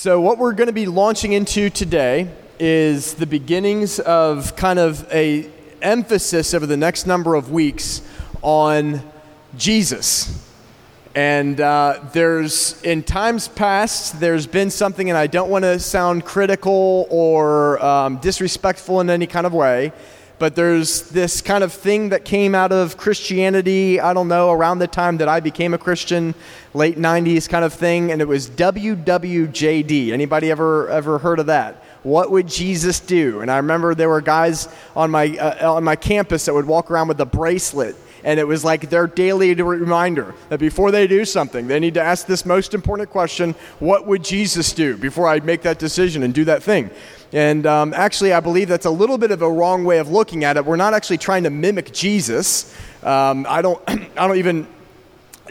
So, what we're going to be launching into today is the beginnings of kind of a emphasis over the next number of weeks on Jesus. And uh, there's, in times past, there's been something, and I don't want to sound critical or um, disrespectful in any kind of way, but there's this kind of thing that came out of Christianity, I don't know, around the time that I became a Christian, late 90s kind of thing, and it was WWJD. Anybody ever ever heard of that? What would Jesus do? And I remember there were guys on my uh, on my campus that would walk around with a bracelet and it was like their daily reminder that before they do something, they need to ask this most important question What would Jesus do before I make that decision and do that thing? And um, actually, I believe that's a little bit of a wrong way of looking at it. We're not actually trying to mimic Jesus. Um, I, don't, I don't even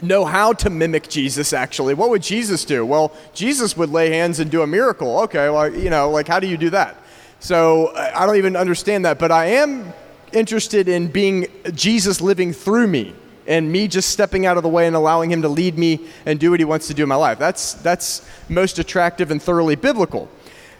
know how to mimic Jesus, actually. What would Jesus do? Well, Jesus would lay hands and do a miracle. Okay, well, you know, like, how do you do that? So I don't even understand that, but I am interested in being Jesus living through me and me just stepping out of the way and allowing him to lead me and do what he wants to do in my life. That's, that's most attractive and thoroughly biblical.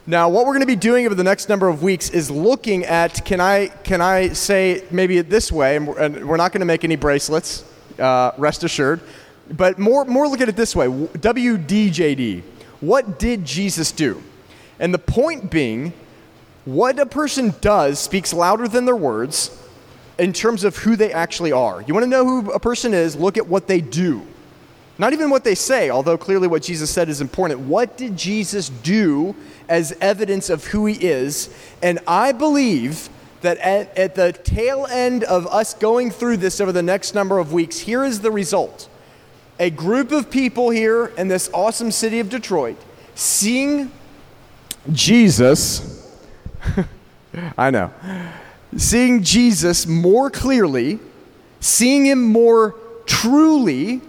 Now, what we're going to be doing over the next number of weeks is looking at can I, can I say maybe it this way, and we're, not going to make any bracelets, uh, rest assured, but more, more look at it this way WDJD. What did Jesus do? And the point being, what a person does speaks louder than their words in terms of who they actually are. You want to know who a person is? Look at what they do. Not even what they say, although clearly what Jesus said is important. What did Jesus do as evidence of who he is? And I believe that at, at, the tail end of us going through this over the next number of weeks, here is the result. A group of people here in this awesome city of Detroit seeing Jesus, I know, seeing Jesus more clearly, seeing him more truly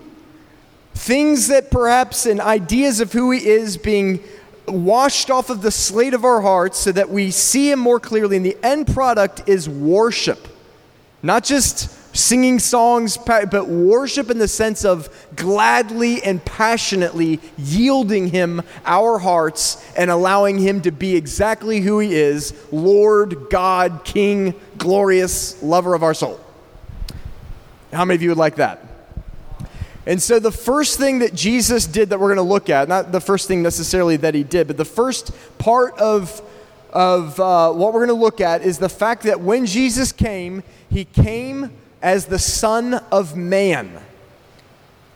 things that perhaps and ideas of who he is being washed off of the slate of our hearts so that we see him more clearly. And the end product is worship. Not just singing songs, but worship in the sense of gladly and passionately yielding him our hearts and allowing him to be exactly who he is Lord, God, King, glorious, lover of our soul. How many of you would like that? And so, the first thing that Jesus did that we're going to look at, not the first thing necessarily that he did, but the first part of, of uh, what we're going to look at is the fact that when Jesus came, he came as the Son of Man.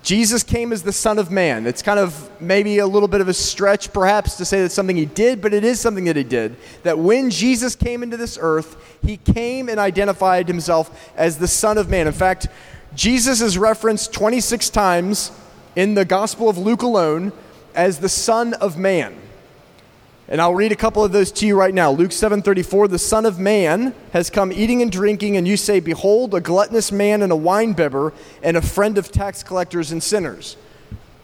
Jesus came as the Son of Man. It's kind of maybe a little bit of a stretch, perhaps, to say that's something he did, but it is something that he did. That when Jesus came into this earth, he came and identified himself as the Son of Man. In fact, Jesus is referenced 26 times in the Gospel of Luke alone as the Son of Man. And I'll read a couple of those to you right now. Luke 7:34, the Son of Man has come eating and drinking, and you say, Behold, a gluttonous man and a winebibber, and a friend of tax collectors and sinners.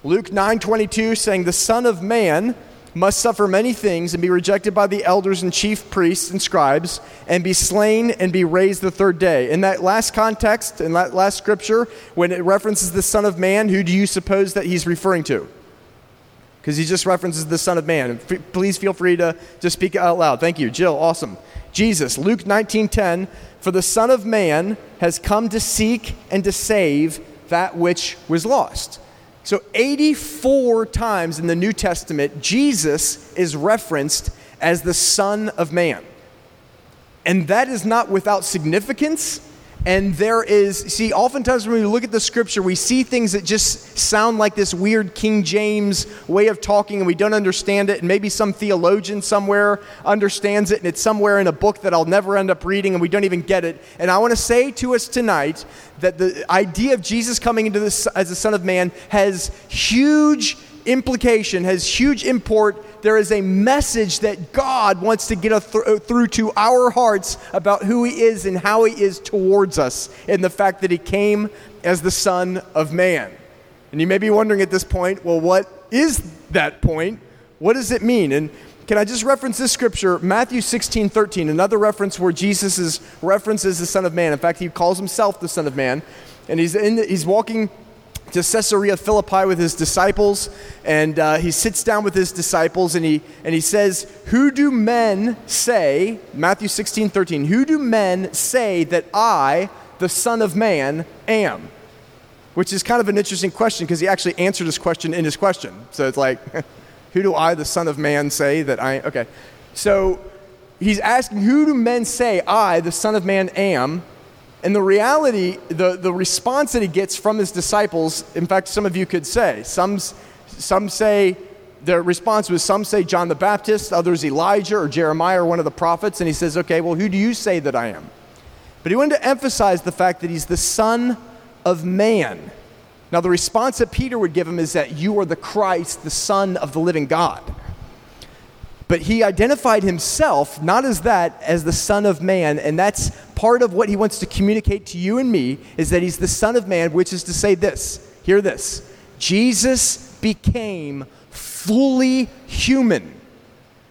Luke 9:22, saying, The Son of Man must suffer many things and be rejected by the elders and chief priests and scribes and be slain and be raised the third day. In that last context, in that last scripture, when it references the Son of Man, who do you suppose that he's referring to? Because he just references the Son of Man. Please feel free to just speak out loud. Thank you. Jill, awesome. Jesus, Luke 19:10, for the Son of Man has come to seek and to save that which was lost. So, 84 times in the New Testament, Jesus is referenced as the Son of Man. And that is not without significance and there is, see, oftentimes when we look at the scripture, we see things that just sound like this weird King James way of talking and we don't understand it. And maybe some theologian somewhere understands it and it's somewhere in a book that I'll never end up reading and we don't even get it. And I want to say to us tonight that the idea of Jesus coming into this as the Son of Man has huge implication, has huge import there is a message that God wants to get th- uh, through to our hearts about who He is and how He is towards us, and the fact that He came as the Son of Man. And you may be wondering at this point, well, what is that point? What does it mean? And can I just reference this scripture, Matthew 16, 13, another reference where Jesus is referenced as the Son of Man. In fact, he calls himself the Son of Man. And he's, in he's walking to Caesarea Philippi with his disciples, and uh, he sits down with his disciples and he, and he says, Who do men say, Matthew 16, 13, who do men say that I, the Son of Man, am? Which is kind of an interesting question because he actually answered his question in his question. So it's like, Who do I, the Son of Man, say that I Okay. So he's asking, Who do men say I, the Son of Man, am? And the reality, the, the response that he gets from his disciples, in fact, some of you could say, some, some say, the response was some say John the Baptist, others Elijah or Jeremiah or one of the prophets. And he says, okay, well, who do you say that I am? But he wanted to emphasize the fact that he's the Son of Man. Now, the response that Peter would give him is that you are the Christ, the Son of the living God. But he identified himself not as that, as the Son of Man. And that's part of what he wants to communicate to you and me is that he's the Son of Man, which is to say this hear this Jesus became fully human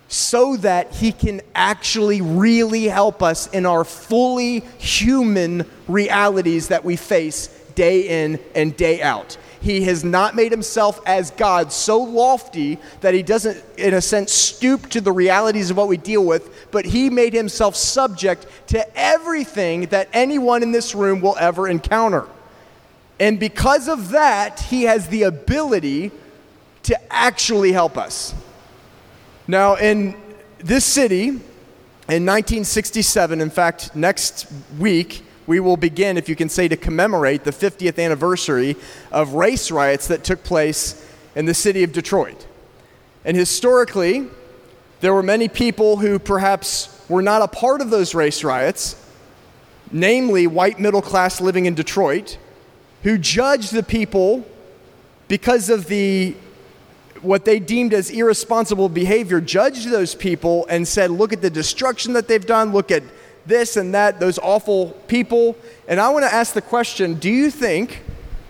so that he can actually really help us in our fully human realities that we face day in and day out. He has not made himself as God so lofty that he doesn't, in a sense, stoop to the realities of what we deal with, but he made himself subject to everything that anyone in this room will ever encounter. And because of that, he has the ability to actually help us. Now, in this city, in 1967, in fact, next week, we will begin, if you can say, to commemorate the 50th anniversary of race riots that took place in the city of Detroit. And historically, there were many people who perhaps were not a part of those race riots, namely white middle class living in Detroit, who judged the people because of the what they deemed as irresponsible behavior, judged those people and said, Look at the destruction that they've done, look at this and that, those awful people. And I want to ask the question do you think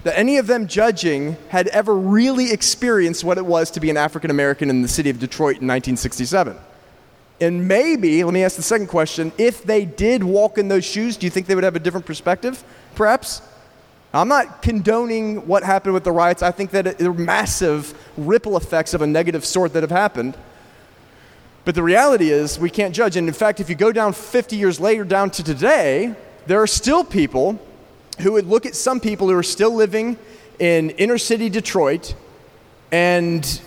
that any of them judging had ever really experienced what it was to be an African American in the city of Detroit in 1967? And maybe, let me ask the second question if they did walk in those shoes, do you think they would have a different perspective, perhaps? I'm not condoning what happened with the riots. I think that there are massive ripple effects of a negative sort that have happened. But the reality is, we can't judge. And in fact, if you go down 50 years later, down to today, there are still people who would look at some people who are still living in inner city Detroit and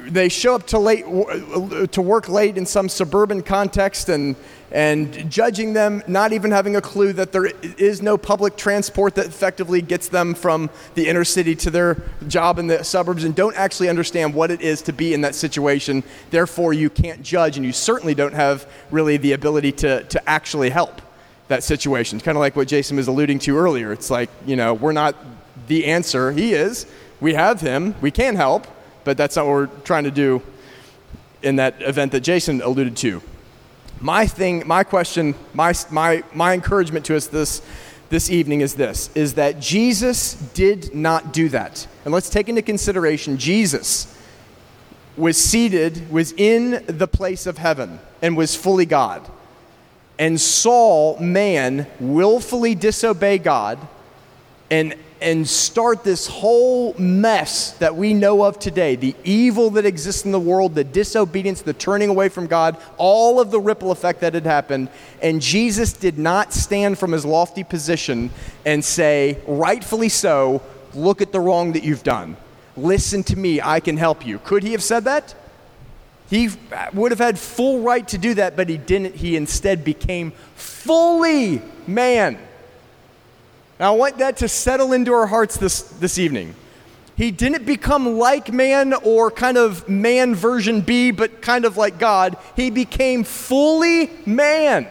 they show up to late uh, to work late in some suburban context and and judging them not even having a clue that there is no public transport that effectively gets them from the inner city to their job in the suburbs and don't actually understand what it is to be in that situation. Therefore you can't judge and you certainly don't have really the ability to, to actually help that situation. It's kind of like what jason was alluding to earlier. It's like you know we're not the answer. He is. We have him. We can help but that's not what we're trying to do in that event that Jason alluded to. My thing, my question, my, my, my encouragement to us this, this evening is this is that Jesus did not do that. And let's take into consideration Jesus was seated, was in the place of heaven, and was fully God, and Saul, man willfully disobey God and and start this whole mess that we know of today the evil that exists in the world, the disobedience, the turning away from God, all of the ripple effect that had happened. And Jesus did not stand from his lofty position and say, rightfully so, look at the wrong that you've done. Listen to me, I can help you. Could he have said that? He would have had full right to do that, but he didn't. He instead became fully man now, I want that to settle into our hearts this, this evening. He didn't become like man or kind of man version B, but kind of like God. He became fully man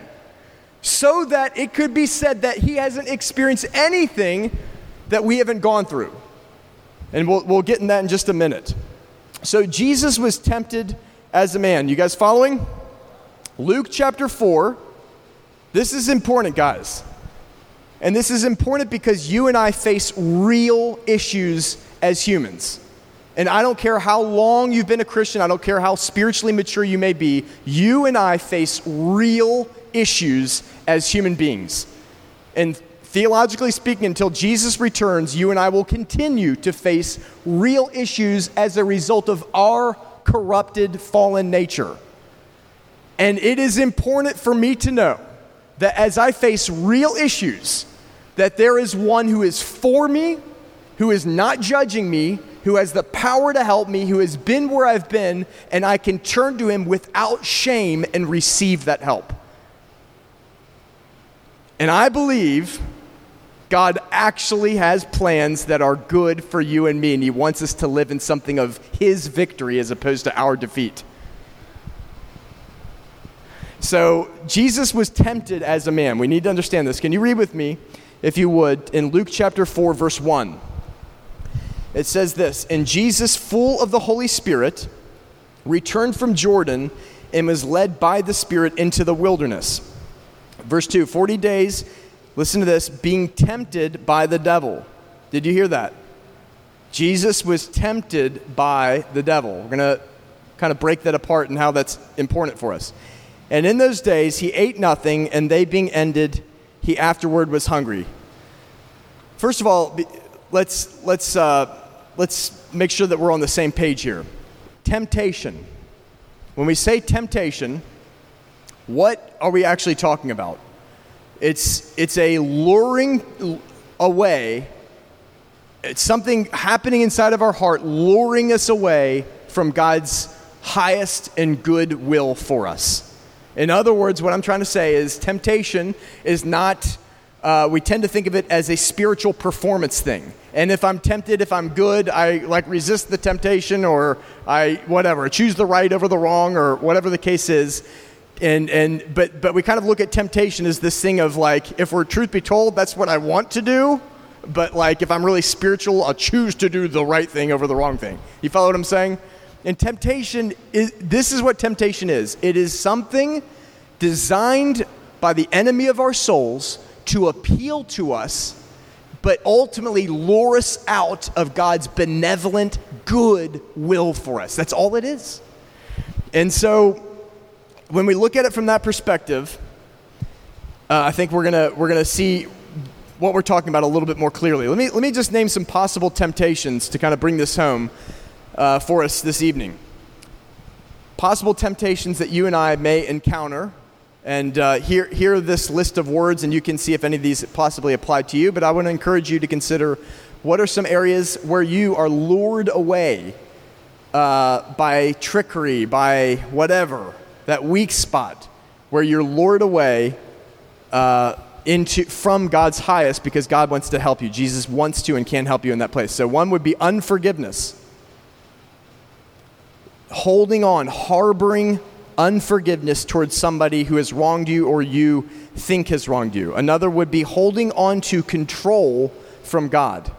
so that it could be said that he hasn't experienced anything that we haven't gone through. And we'll, we'll get in that in just a minute. So, Jesus was tempted as a man. You guys following? Luke chapter 4. This is important, guys. And this is important because you and I face real issues as humans. And I don't care how long you've been a Christian, I don't care how spiritually mature you may be, you and I face real issues as human beings. And Theologically speaking, until Jesus returns, you and I will continue to face real issues as a result of our corrupted, fallen nature. And it is important for me to know that as I face real issues, that there is one who is for me, who is not judging me, who has the power to help me, who has been where I've been, and I can turn to him without shame and receive that help. And I believe God actually has plans that are good for you and me, and He wants us to live in something of His victory as opposed to our defeat. So, Jesus was tempted as a man. We need to understand this. Can you read with me, if you would, in Luke chapter 4, verse 1? It says this And Jesus, full of the Holy Spirit, returned from Jordan and was led by the Spirit into the wilderness. Verse 2 40 days, listen to this, being tempted by the devil. Did you hear that? Jesus was tempted by the devil. We're going to kind of break that apart and how that's important for us. And in those days, he ate nothing, and they being ended, he afterward was hungry. First of all, let's, let's, uh, let's make sure that we're on the same page here. Temptation. When we say temptation, what are we actually talking about? It's, it's a luring away, it's something happening inside of our heart, luring us away from God's highest and good will for us. In other words, what I'm trying to say is temptation is not, uh, we tend to think of it as a spiritual performance thing. And if I'm tempted, if I'm good, I like resist the temptation or I, whatever, choose the right over the wrong or whatever the case is. And, and but, but we kind of look at temptation as this thing of like, if we're truth be told, that's what I want to do. But like, if I'm really spiritual, I'll choose to do the right thing over the wrong thing. You follow what I'm saying? And temptation is this is what temptation is it is something designed by the enemy of our souls to appeal to us, but ultimately lure us out of God's benevolent, good will for us. That's all it is. And so when we look at it from that perspective, uh, I think we're gonna we're gonna see what we're talking about a little bit more clearly. Let me let me just name some possible temptations to kind of bring this home uh, for us this evening. Possible temptations that you and I may encounter. And uh, here, here this list of words, and you can see if any of these possibly apply to you. But I want to encourage you to consider what are some areas where you are lured away uh, by trickery, by whatever, that weak spot, where you're lured away uh, into, from God's highest because God wants to help you. Jesus wants to and can help you in that place. So, one would be unforgiveness holding on, harboring unforgiveness towards somebody who has wronged you or you think has wronged you. Another would be holding on to control from God.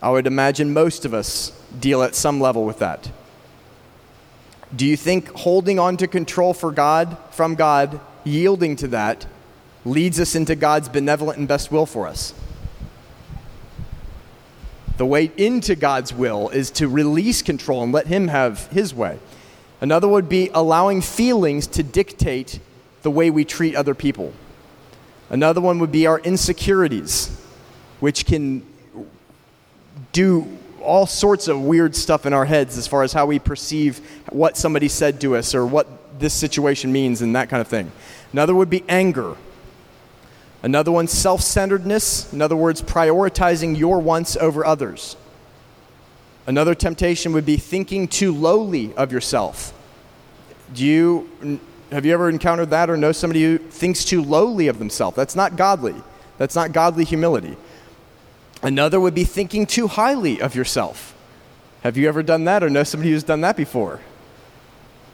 I would imagine most of us deal at some level with that. Do you think holding on to control for God, from God, yielding to that, leads us into God's benevolent and best will for us? The way into God's will is to release control and let Him have His way. Another would be allowing feelings to dictate the way we treat other people. Another one would be our insecurities, which can do all sorts of weird stuff in our heads as far as how we perceive what somebody said to us or what this situation means and that kind of thing. Another would be anger. Another one, self centeredness. In other words, prioritizing your wants over others. Another temptation would be thinking too lowly of yourself. Do you, have you ever encountered that or know somebody who thinks too lowly of themselves? That's not godly. That's not godly humility. Another would be thinking too highly of yourself. Have you ever done that or know somebody who's done that before?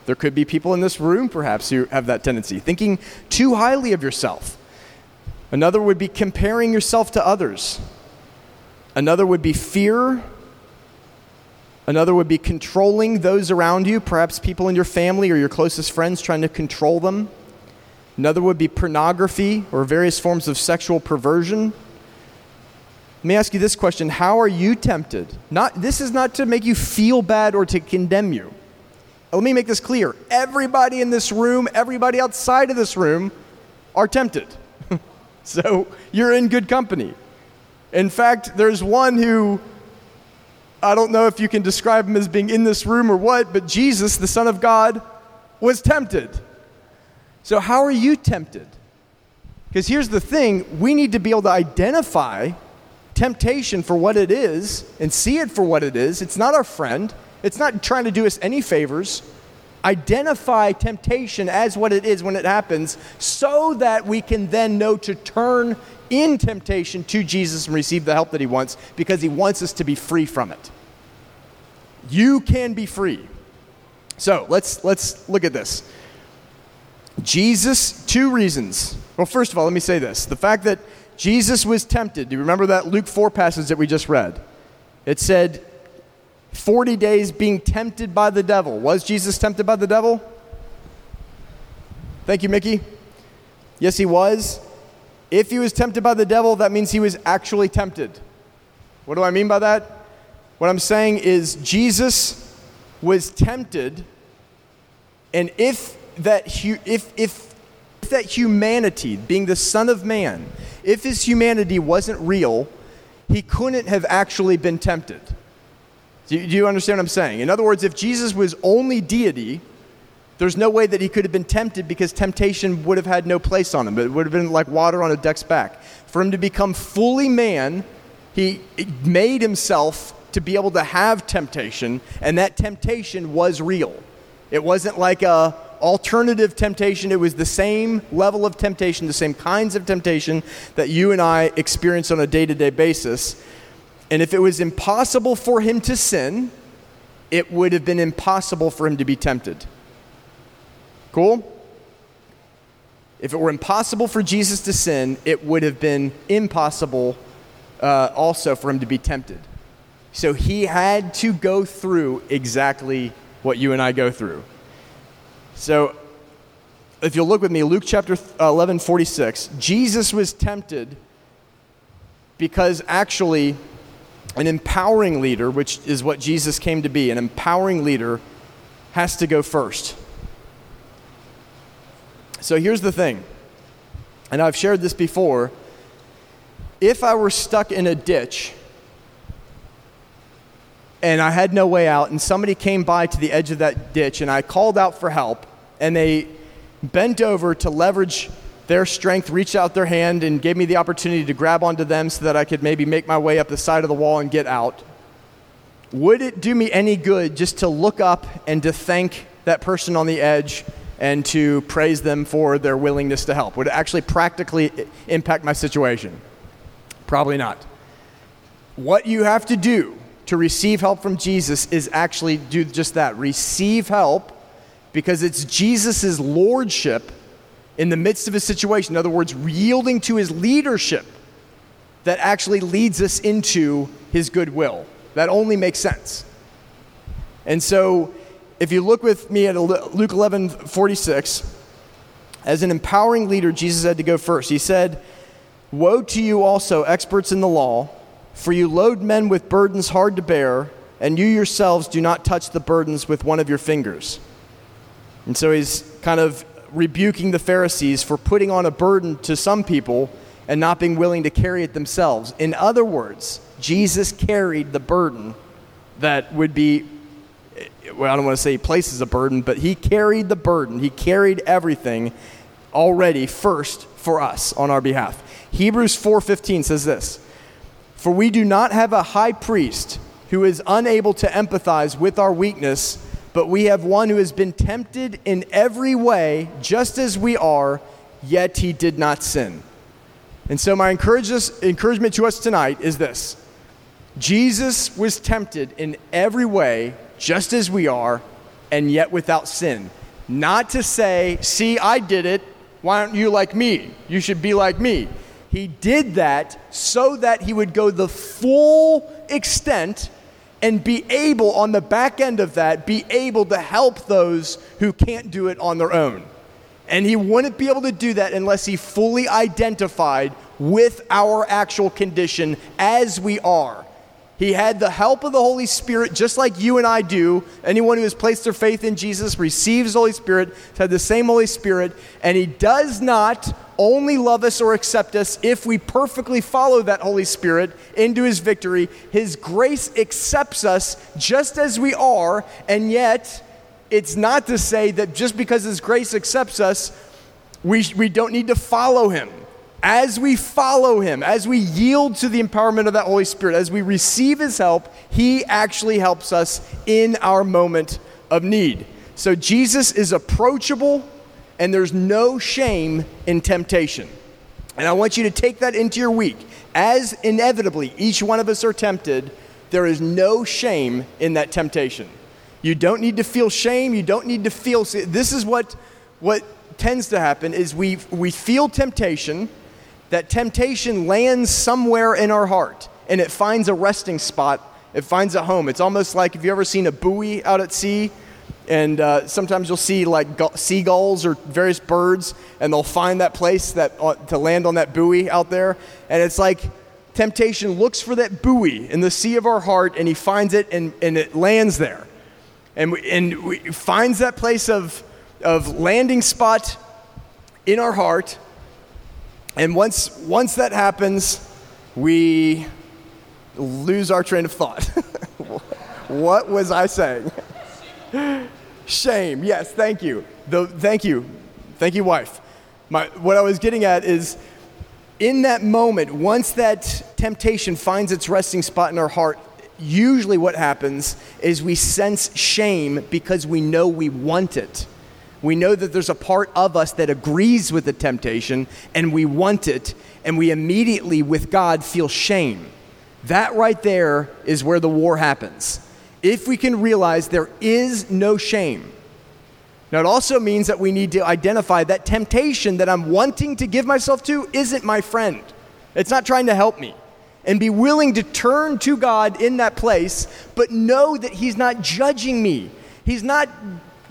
There could be people in this room, perhaps, who have that tendency, thinking too highly of yourself. Another would be comparing yourself to others. Another would be fear Another would be controlling those around you, perhaps people in your family or your closest friends, trying to control them. Another would be pornography or various forms of sexual perversion. Let me ask you this question How are you tempted? Not, this is not to make you feel bad or to condemn you. Let me make this clear. Everybody in this room, everybody outside of this room are tempted. So you're in good company. In fact, there's one who, I don't know if you can describe him as being in this room or what, but Jesus, the Son of God, was tempted. So, how are you tempted? Because here's the thing we need to be able to identify temptation for what it is and see it for what it is. It's not our friend, it's not trying to do us any favors. Identify temptation as what it is when it happens so that we can then know to turn in temptation to Jesus and receive the help that He wants because He wants us to be free from it. You can be free. So let's, let's look at this. Jesus, two reasons. Well, first of all, let me say this. The fact that Jesus was tempted. Do you remember that Luke 4 passage that we just read? It said, 40 days being tempted by the devil. Was Jesus tempted by the devil? Thank you, Mickey. Yes, he was. If he was tempted by the devil, that means he was actually tempted. What do I mean by that? What I'm saying is Jesus was tempted, and if that, if, if, if that humanity, being the Son of Man, if his humanity wasn't real, he couldn't have actually been tempted. Do you, do you understand what I'm saying? In other words, if Jesus was only deity, there's no way that he could have been tempted because temptation would have had no place on him. It would have been like water on a duck's back. For him to become fully man, he made himself to be able to have temptation, and that temptation was real. It wasn't like a alternative temptation. It was the same level of temptation, the same kinds of temptation that you and I experience on a day to day basis. And if it was impossible for him to sin, it would have been impossible for him to be tempted. Cool? If it were impossible for Jesus to sin, it would have been impossible uh, also for him to be tempted. So he had to go through exactly what you and I go through. So, if you'll look with me, Luke chapter 11, 46, Jesus was tempted because actually, an empowering leader, which is what Jesus came to be, an empowering leader has to go first. So, here's the thing, and I've shared this before. If I were stuck in a ditch, and I had no way out, and somebody came by to the edge of that ditch, and I called out for help, and they bent over to leverage their strength, reached out their hand, and gave me the opportunity to grab onto them so that I could maybe make my way up the side of the wall and get out. Would it do me any good just to look up and to thank that person on the edge and to praise them for their willingness to help? Would it actually practically impact my situation? Probably not. What you have to do to receive help from Jesus is actually do just that receive help because it's Jesus' lordship in the midst of a situation. In other words, yielding to his leadership that actually leads us into his goodwill. That only makes sense. And so, if you look with me at Luke 11 46, as an empowering leader, Jesus had to go first. He said, Woe to you also, experts in the law, for you load men with burdens hard to bear, and you yourselves do not touch the burdens with one of your fingers. And so he's kind of rebuking the Pharisees for putting on a burden to some people and not being willing to carry it themselves. In other words, Jesus carried the burden that would be, well, I don't want to say he places a burden, but he carried the burden. He carried everything already first for us on our behalf. Hebrews 4:15 says this: "For we do not have a high priest who is unable to empathize with our weakness, but we have one who has been tempted in every way, just as we are, yet he did not sin. And so, my encouragement to us tonight is this Jesus was tempted in every way, just as we are, and yet without sin. Not to say, see, I did it. Why aren't you like me? You should be like me. He did that so that he would go the full extent and be able, on the back end of that, be able to help those who can't do it on their own. And he wouldn't be able to do that unless he fully identified with our actual condition as we are. He had the help of the Holy Spirit, just like you and I do. Anyone who has placed their faith in Jesus receives the Holy Spirit, had the same Holy Spirit, and He does not only love us or accept us if we perfectly follow that Holy Spirit into His victory. His grace accepts us just as we are, and yet it's not to say that just because His grace accepts us, we, we don't need to follow Him as we follow him, as we yield to the empowerment of that Holy Spirit, as we receive his help, he actually helps us in our moment of need. So Jesus is approachable, and there's no shame in temptation. And I want you to take that into your week. As inevitably each one of us are tempted, there is no shame in that temptation. You don't need to feel shame. You don't need to feel. This is what, what tends to happen is we, we feel temptation that temptation lands somewhere in our heart and it finds a resting spot, it finds a home. It's almost like if you ever seen a buoy out at sea, and uh, sometimes you'll see like gu- seagulls or various birds, and they'll find that place that uh, to land on that buoy out there, and it's like temptation looks for that buoy in the sea of our heart, and he finds it, and, and it lands there, and we, and we finds that place of of landing spot in our heart and once, once that happens, we lose our train of thought. what was I saying? Shame. Yes, thank you. The, thank you. Thank you, wife. My, what I was getting at is in that moment, once that temptation finds its resting spot in our heart, usually what happens is we sense shame because we know we want it. We know that there's a part of us that agrees with the temptation and we want it, and we immediately, with God, feel shame. That right there is where the war happens. If we can realize there is no shame. Now, it also means that we need to identify that temptation that I'm wanting to give myself to isn't my friend. It's not trying to help me. And be willing to turn to God in that place, but know that He's not judging me. He's not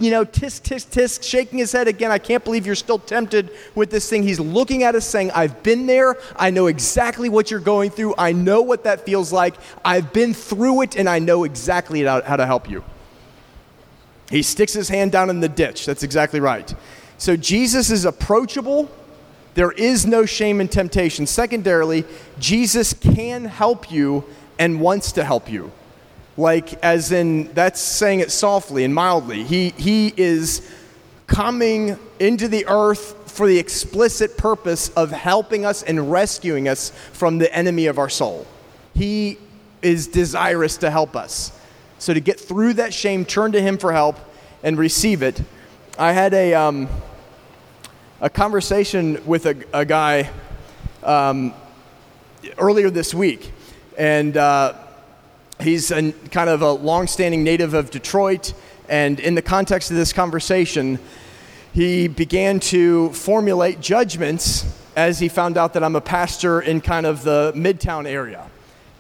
you know, tisk, tisk, tisk, shaking his head again. I can't believe you're still tempted with this thing. He's looking at us saying, I've been there. I know exactly what you're going through. I know what that feels like. I've been through it, and I know exactly how, how to help you. He sticks his hand down in the ditch. That's exactly right. So Jesus is approachable. There is no shame in temptation. Secondarily, Jesus can help you and wants to help you like as in that's saying it softly and mildly. He he is coming into the earth for the explicit purpose of helping us and rescuing us from the enemy of our soul. He is desirous to help us. So to get through that shame, turn to him for help and receive it. I had a um, a conversation with a, a guy um, earlier this week, and. Uh, He's a, kind of a longstanding native of Detroit, and in the context of this conversation, he began to formulate judgments as he found out that I'm a pastor in kind of the Midtown area.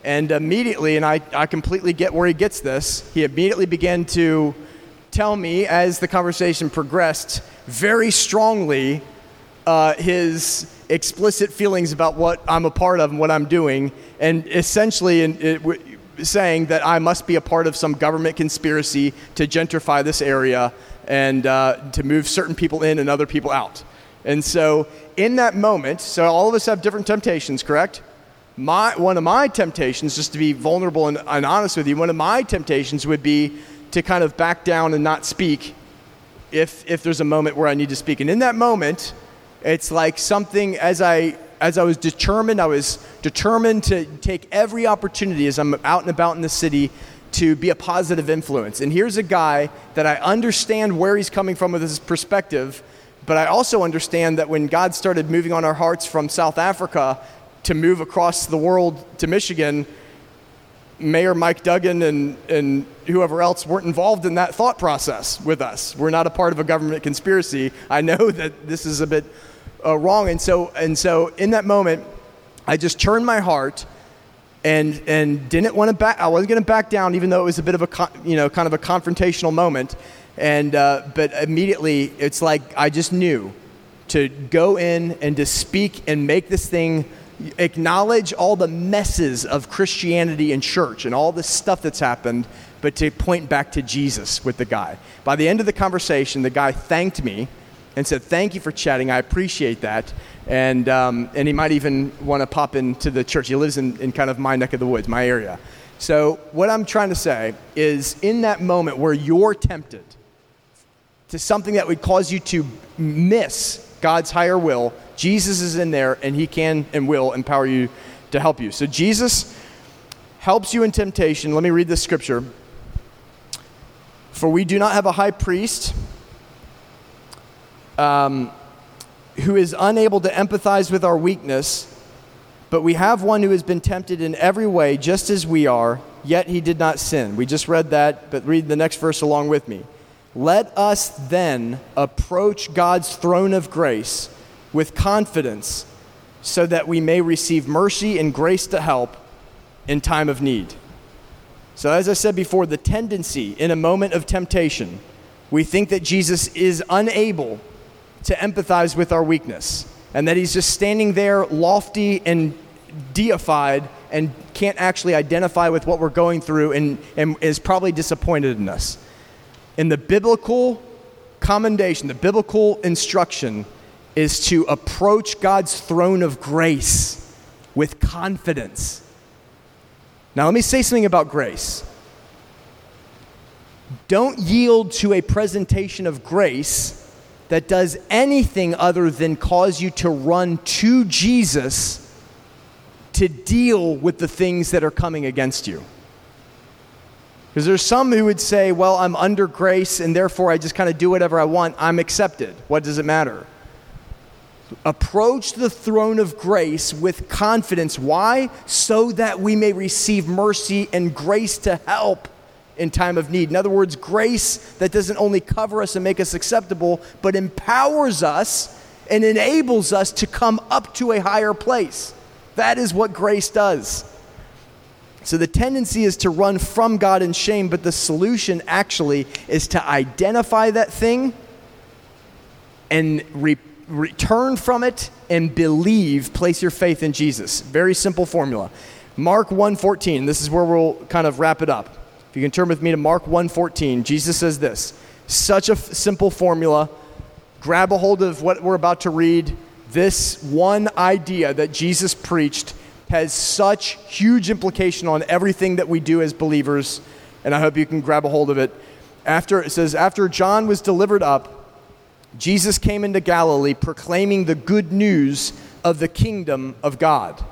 And immediately, and I, I completely get where he gets this, he immediately began to tell me as the conversation progressed very strongly uh, his explicit feelings about what I'm a part of and what I'm doing. And essentially, in, it, saying that I must be a part of some government conspiracy to gentrify this area and uh, to move certain people in and other people out. And so, in that moment, so all of us have different temptations, correct? My, one of my temptations, just to be vulnerable and, and honest with you, one of my temptations would be to kind of back down and not speak if, if there's a moment where I need to speak. And in that moment, it's like something as I as I was determined, I was determined to take every opportunity as I'm out and about in the city to be a positive influence. And here's a guy that I understand where he's coming from with his perspective, but I also understand that when God started moving on our hearts from South Africa to move across the world to Michigan, Mayor Mike Duggan and, and whoever else weren't involved in that thought process with us. We're not a part of a government conspiracy. I know that this is a bit uh, wrong. And so, and so in that moment, I just turned my heart and, and didn't want to back, I wasn't going to back down, even though it was a bit of a, you know, kind of a confrontational moment. And, uh, but immediately it's like I just knew to go in and to speak and make this thing acknowledge all the messes of Christianity and church and all the stuff that's happened, but to point back to Jesus with the guy. By the end of the conversation, the guy thanked me and said, Thank you for chatting. I appreciate that. And, um, and he might even want to pop into the church. He lives in, in kind of my neck of the woods, my area. So, what I'm trying to say is in that moment where you're tempted to something that would cause you to miss God's higher will, Jesus is in there and he can and will empower you to help you. So, Jesus helps you in temptation. Let me read this scripture. For we do not have a high priest um, who is unable to empathize with our weakness, but we have one who has been tempted in every way, just as we are, yet he did not sin. We just read that, but read the next verse along with me. Let us then approach God's throne of grace with confidence so that we may receive mercy and grace to help in time of need. So, as I said before, the tendency in a moment of temptation, we think that Jesus is unable to empathize with our weakness and that he's just standing there lofty and deified and can't actually identify with what we're going through and, and is probably disappointed in us. In the biblical commendation, the biblical instruction is to approach God's throne of grace with confidence now, let me say something about grace. Don't yield to a presentation of grace that does anything other than cause you to run to Jesus to deal with the things that are coming against you. Because there's some who would say, well, I'm under grace and therefore I just kind of do whatever I want. I'm accepted. What does it matter? approach the throne of grace with confidence. Why? So that we may receive mercy and grace to help in time of need. In other words, grace that doesn't only cover us and make us acceptable, but empowers us and enables us to come up to a higher place. That is what grace does. So the tendency is to run from God in shame, but the solution actually is to identify that thing and repent return from it and believe, place your faith in Jesus. Very simple formula. Mark 1:14. This is where we'll kind of wrap it up. If you can turn with me to Mark 1:14, Jesus says this. Such a f- simple formula. Grab a hold of what we're about to read. This one idea that Jesus preached has such huge implication on everything that we do as believers, and I hope you can grab a hold of it. After it says after John was delivered up, Jesus came into Galilee proclaiming the good news of the kingdom of God.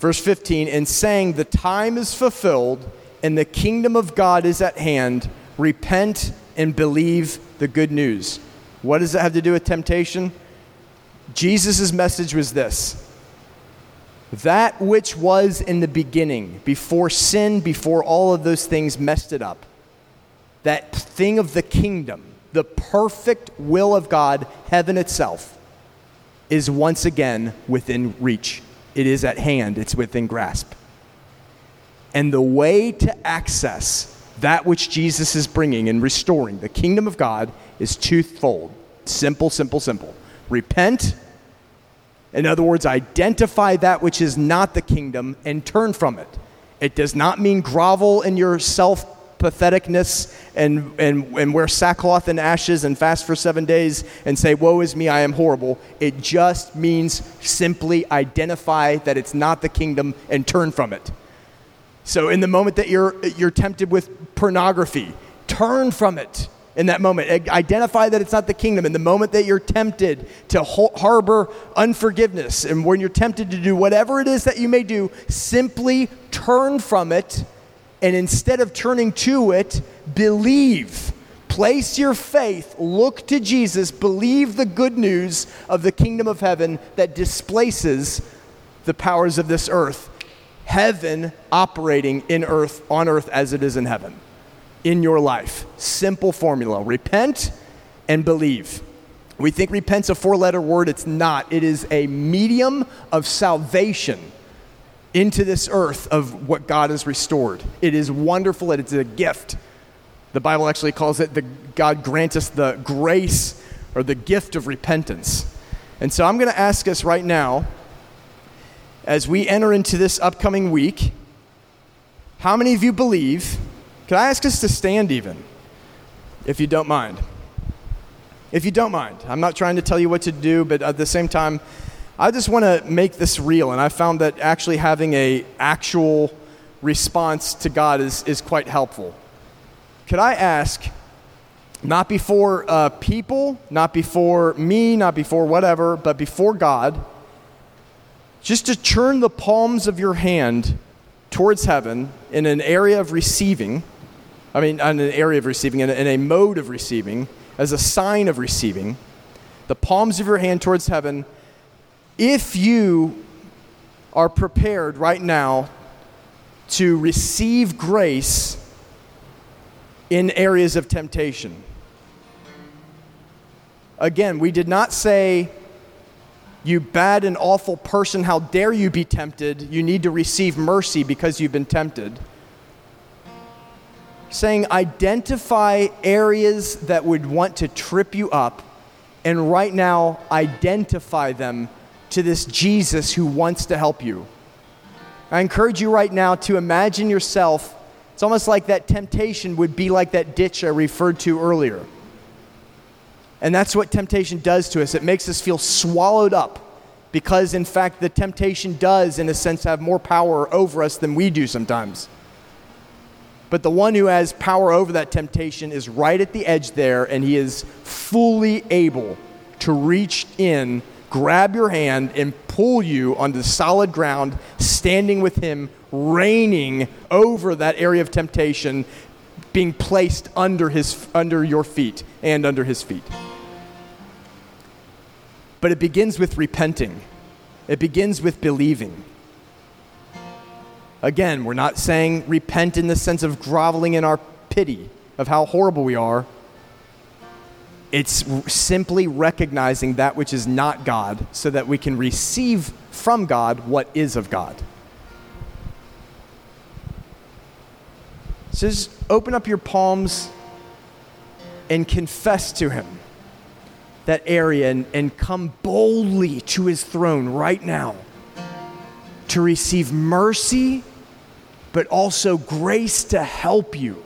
Verse 15, and saying, The time is fulfilled and the kingdom of God is at hand. Repent and believe the good news. What does it have to do with temptation? Jesus' message was this that which was in the beginning, before sin, before all of those things messed it up, that thing of the kingdom the perfect will of God, heaven itself, is once again within reach. It is at hand, it's within grasp. And the way to access that which Jesus is bringing and restoring, the kingdom of God, is twofold simple, simple, simple. Repent. In other words, identify that which is not the kingdom and turn from it. It does not mean grovel in your self patheticness and, and, and wear sackcloth and ashes and fast for seven days and say, Woe is me, I am horrible. It just means simply identify that it's not the kingdom and turn from it. So, in the moment that you're, you're tempted with pornography, turn from it in that moment. Identify that it's not the kingdom. In the moment that you're tempted to harbor unforgiveness, and when you're tempted to do whatever it is that you may do, simply turn from it and instead of turning to it, believe. Place your faith, look to Jesus, believe the good news of the kingdom of heaven that displaces the powers of this earth. Heaven operating in earth, on earth as it is in heaven, in your life. Simple formula repent and believe. We think repent's a four letter word. It's not. It is a medium of salvation into this earth of what God has restored. It is wonderful and it's a gift. The Bible actually calls it the God grant us the grace or the gift of repentance. And so I'm going to ask us right now as we enter into this upcoming week, how many of you believe? Can I ask us to stand even, if you don't mind? If you don't mind, I'm not trying to tell you what to do, but at the same time, I just want to make this real, and I found that actually having a actual response to God is, is quite helpful. Could I ask, not before uh, people, not before me, not before whatever, but before God, just to turn the palms of your hand towards heaven in an area of receiving, I mean, in an area of receiving, in a, in a mode of receiving, as a sign of receiving, the palms of your hand towards heaven, if you are prepared right now to receive grace in areas of temptation. Again, we did not say, You bad and awful person, how dare you be tempted? You need to receive mercy because you've been tempted. Saying, Identify areas that would want to trip you up, and right now, identify them to this Jesus who wants to help you. I encourage you right now to imagine yourself. It's almost like that temptation would be like that ditch I referred to earlier. And that's what temptation does to us. It makes us feel swallowed up because, in fact, the temptation does, in a sense, have more power over us than we do sometimes. But the one who has power over that temptation is right at the edge there, and he is fully able to reach in grab your hand and pull you onto solid ground, standing with Him, reigning over that area of temptation, being placed under, his, under your feet and under His feet. But it begins with repenting, it begins with believing. Again, we're not saying repent in the sense of groveling in our pity of how horrible we are. It's simply recognizing that which is not God so that we can receive from God what is of God. So just open up your palms and confess to Him that area and, and come boldly to His throne right now to receive mercy, but also grace to help you